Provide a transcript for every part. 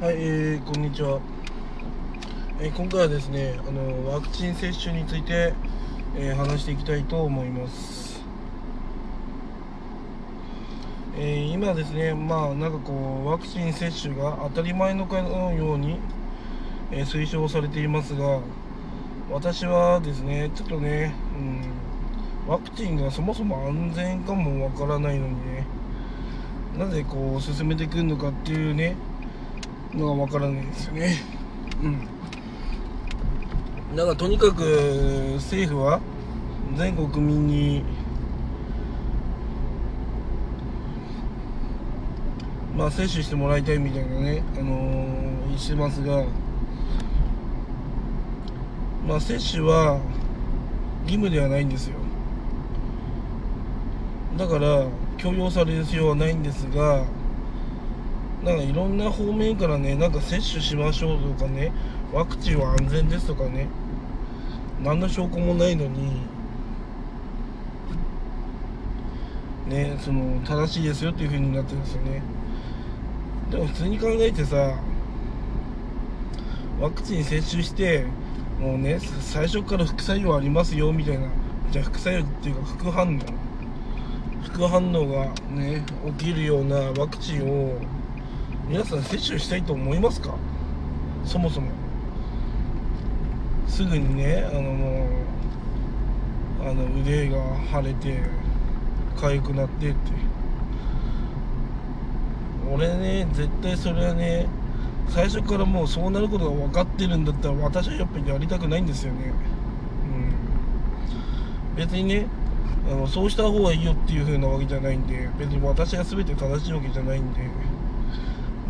はい、えー、こんにちは、えー今回はですねあのワクチン接種について、えー話していきたいと思います、えー今ですねまあなんかこうワクチン接種が当たり前のかのように、えー推奨されていますが私はですねちょっとね、うん、ワクチンがそもそも安全かもわからないのにねなぜこう進めてくるのかっていうねのがわからないですよね。うん。だからとにかく政府は全国民にまあ接種してもらいたいみたいなねあのー言ってますがまあ接種は義務ではないんですよ。だから強要される必要はないんですがなんかいろんな方面からねなんか接種しましょうとかねワクチンは安全ですとかね何の証拠もないのにねその正しいですよっていう風になってるんですよね。でも普通に考えてさワクチン接種してもうね最初から副作用ありますよみたいなじゃあ副作用っていうか副反応副反応がね起きるようなワクチンを皆さん接種したいと思いますか？そもそも。すぐにねあのもうあの腕が腫れて痒くなってって。俺ね絶対それはね最初からもうそうなることが分かってるんだったら私はやっぱりやりたくないんですよね。うん。別にねあのそうした方がいいよっていう風なわけじゃないんで別に私が全て正しいわけじゃないんで。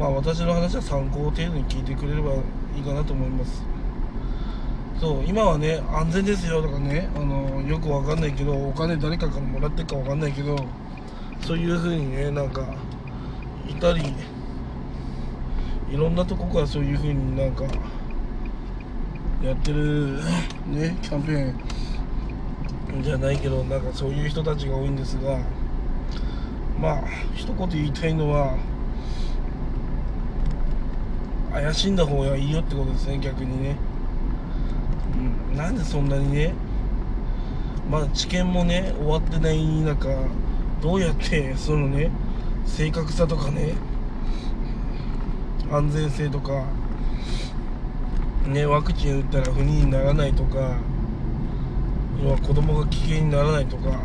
まあ私の話は参考程度に聞いてくれればいいかなと思います。そう今はね安全ですよとかねあのよくわかんないけどお金誰かからもらってるかわかんないけどそういう風にねなんかいたりいろんなとこからそういう風になんかやってるねキャンペーンじゃないけどなんかそういう人たちが多いんですがまあ一言言いたいのは怪しんだ方がいいよってことですね逆にね、うん、なんでそんなにね。まだ治験もね終わってない中どうやってそのね正確さとかね安全性とかねワクチン打ったら不妊にならないとか要は子供が危険にならないとか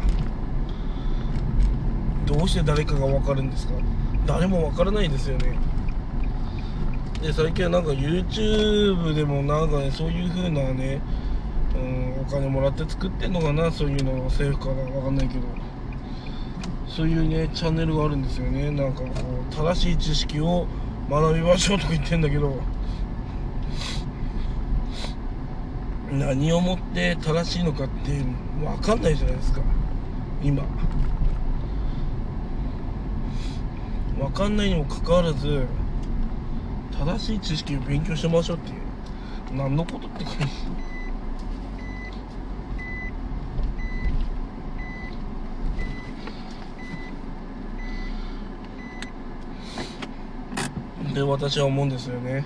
どうして誰かが分かるんですか？誰も分からないですよね。で最近はなんか YouTube でもなんかねそういう風なね、うん、お金もらって作ってんのかなそういうの政府から分かんないけど。そういうねチャンネルがあるんですよね。なんかこう正しい知識を学びましょうとか言ってんだけど。何をもって正しいのかって分かんないじゃないですか。今。分かんないにもかかわらず正しい知識を勉強しましょうっていう。何のことって感じで私は思うんですよね。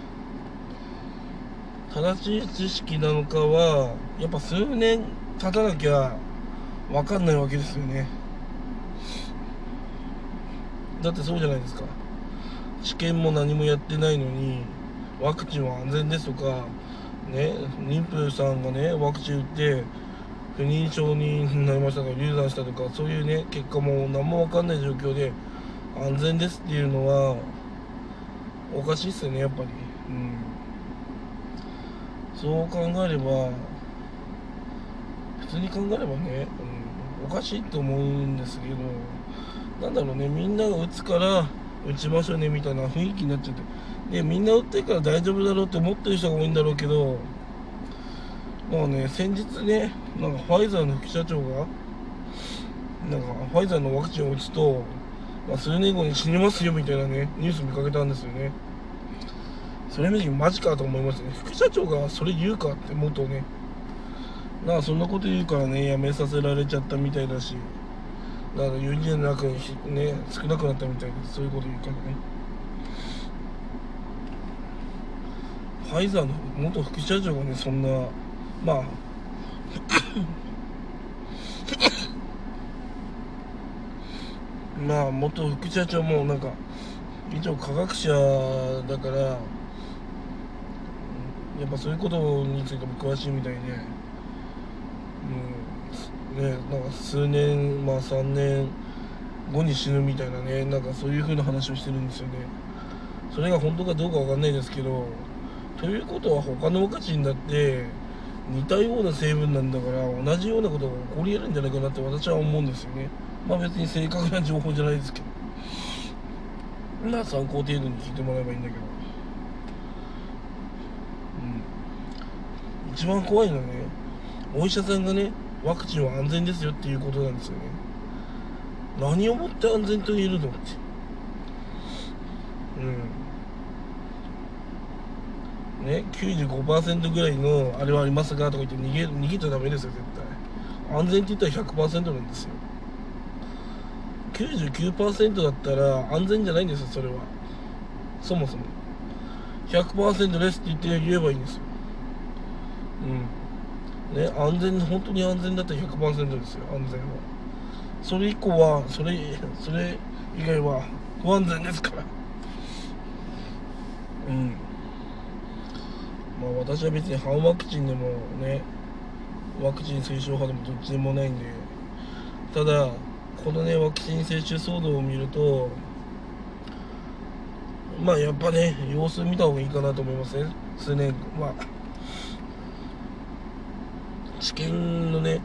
正しい知識なのかはやっぱ数年経たなきゃ分かんないわけですよね。だってそうじゃないですか。試験も何もやってないのにワクチンは安全ですとかね妊婦さんがねワクチン打って不妊症になりましたとか流産したとかそういうね結果も何も分かんない状況で安全ですっていうのはおかしいっすよねやっぱり。うん。そう考えれば普通に考えればね、うん、おかしいと思うんですけどなんだろうねみんなが打つから打ちましょうねみたいな雰囲気になっちゃって。でみんな打ってるから大丈夫だろうって思ってる人が多いんだろうけどまあね先日ねなんかファイザーの副社長がなんかファイザーのワクチンを打つと、まあ、数年後に死にますよみたいなねニュース見かけたんですよね。それ見てマジかと思いましたね。副社長がそれ言うかって思うとねなんかそんなこと言うからね辞めさせられちゃったみたいだし。なんか友人なくね少なくなったみたいでそういうこと言うからね。ファイザーの元副社長がねそんなまあまあ元副社長もなんか一応科学者だからやっぱそういうことについても詳しいみたいで、ね、なんか数年まあ3年後に死ぬみたいなねなんかそういう風な話をしてるんですよね。それが本当かどうかわかんないですけどということは他のワクチンだって似たような成分なんだから同じようなことが起こり得るんじゃないかなって私は思うんですよね。まあ別に正確な情報じゃないですけど。まあ参考程度に聞いてもらえばいいんだけど。うん。一番怖いのはねお医者さんがねワクチンは安全ですよっていうことなんですよね。何をもって安全と言えるのって。うん。ね95%ぐらいのあれはありますがとか言って逃げ逃げちゃダメですよ絶対。安全って言ったら100%なんですよ。99%だったら安全じゃないんですよそれは。そもそも。100%ですって言って言えばいいんですよ。うん。ね安全本当に安全だったら100%ですよ安全は。それ以降はそれそれ以外は不安全ですから。うん。まあ私は別に反ワクチンでもねワクチン推奨派でもどっちでもないんで。ただこのねワクチン接種騒動を見るとまあやっぱね様子見た方がいいかなと思いますね数年まあ治験のね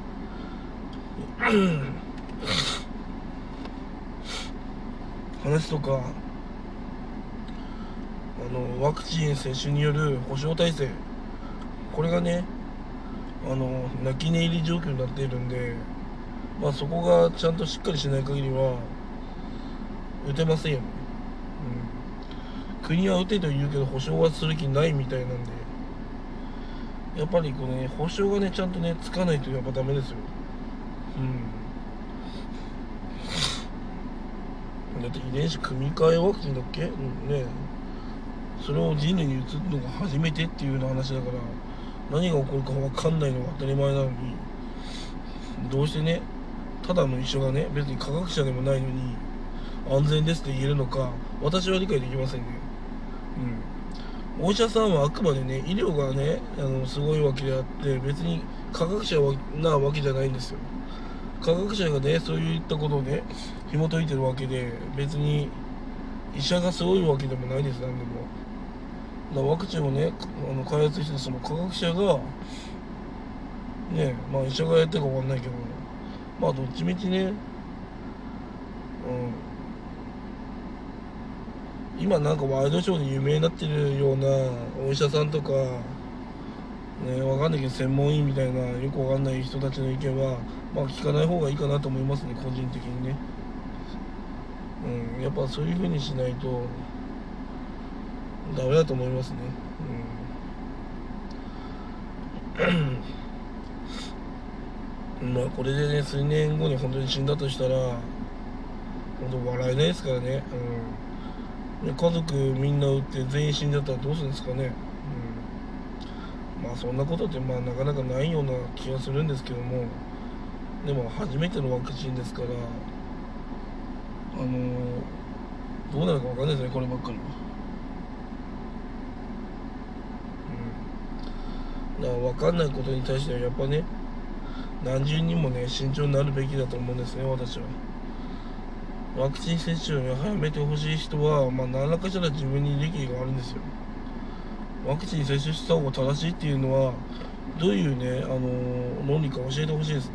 話とかあのワクチン接種による保障体制。これがねあの泣き寝入り状況になっているんで、まあ、そこがちゃんとしっかりしない限りは打てませんよ、うん、国は打てと言うけど保証はする気ないみたいなんで。やっぱりこのね保証がねちゃんとねつかないとやっぱダメですよ。うん。だって遺伝子組み換えワクチンだっけ、うん、ねそれを人類に移るのが初めてっていうような話だから何が起こるか分かんないのが当たり前なのにどうしてねただの医者がね別に科学者でもないのに安全ですって言えるのか私は理解できませんね。うん。お医者さんはあくまでね医療がねあのすごいわけであって別に科学者なわけじゃないんですよ。科学者がねそういったことをね紐解いてるわけで別に医者がすごいわけでもないです何でも。だワクチンをねあの開発してその科学者がねまあ医者がやってるか分かんないけどまあどっちみちねうん今なんかワイドショーで有名になってるようなお医者さんとかねわかんないけど専門医みたいなよくわかんない人たちの意見はまあ聞かない方がいいかなと思いますね個人的にね。うんやっぱそういう風にしないとダメだと思いますね。うん。まあこれでね数年後に本当に死んだとしたら本当笑えないですからね、うん、家族みんな打って全員死んじゃったらどうするんですかね、うん、まあそんなことってまあなかなかないような気がするんですけども。でも初めてのワクチンですから。あの、どうなるか分かんないですねこればっかり。は。だから分かんないことに対してはやっぱね何重にもね慎重になるべきだと思うんですね私は。ワクチン接種を早めてほしい人は、まあ、何らかしら自分に利益があるんですよ。ワクチン接種した方が正しいっていうのはどういうねあの論理か教えてほしいですね。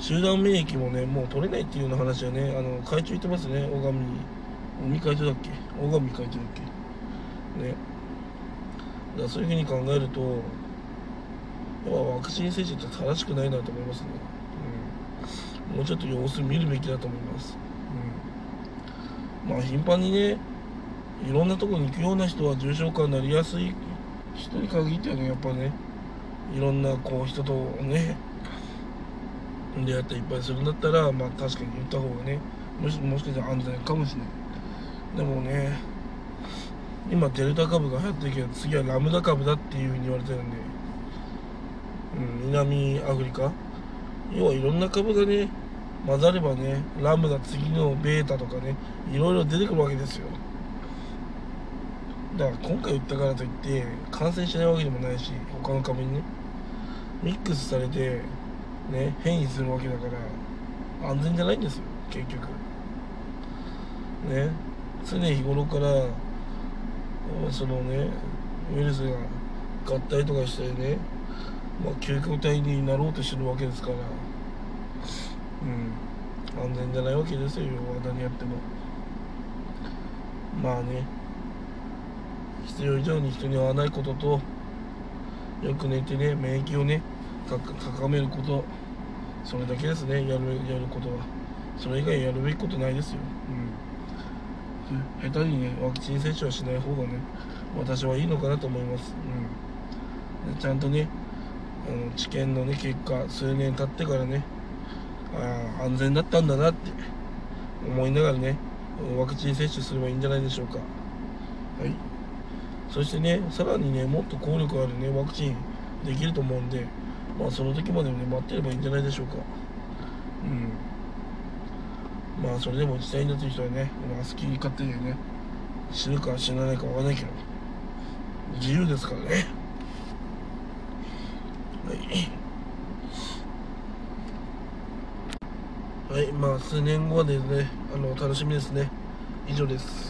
集団免疫もねもう取れないっていうような話はねあの会長言ってますね。大神尾身会長だっけ？大神会長だっけ？ね。だからそういうふうに考えるとやっぱワクチン接種って正しくないなと思いますね、もうちょっと様子見るべきだと思います、うん、まあ頻繁にねいろんなとこに行くような人は重症化になりやすい人に限ってはねやっぱねいろんなこう人とね出会ったりいっぱいするんだったらまあ確かに言った方がねもしもしかしたら安全かもしれない。でもね今デルタ株が流行ってるけど次はラムダ株だっていうふうに言われてるんで、うん、南アフリカ要はいろんな株がね混ざればねラムダ次のベータとかねいろいろ出てくるわけですよ。だから今回言ったからといって感染しないわけでもないし他の株にね。ミックスされてね変異するわけだから安全じゃないんですよ結局。ね常日頃からそのねウイルスが合体とかしてね、まあ、究極体になろうとしてるわけですから。うん。安全じゃないわけですよ和田にやっても。まあね。必要以上に人に会わないこととよく寝てね免疫をね高めること。それだけですねやるやることは。それ以外やるべきことないですよ、うん、下手にねワクチン接種はしない方がね私はいいのかなと思います、うん、ちゃんとね治験のね結果数年経ってからねあ安全だったんだなって思いながらねワクチン接種すればいいんじゃないでしょうか。はい。そしてねさらにねもっと効力あるねワクチンできると思うんでまあその時までね待ってればいいんじゃないでしょうか。うん。まあそれでも自治体になってる人はね、まあ、好きに勝手にね死ぬか死なないかわからないけど自由ですからね。はい。はいまあ数年後はですねあの楽しみですね。以上です。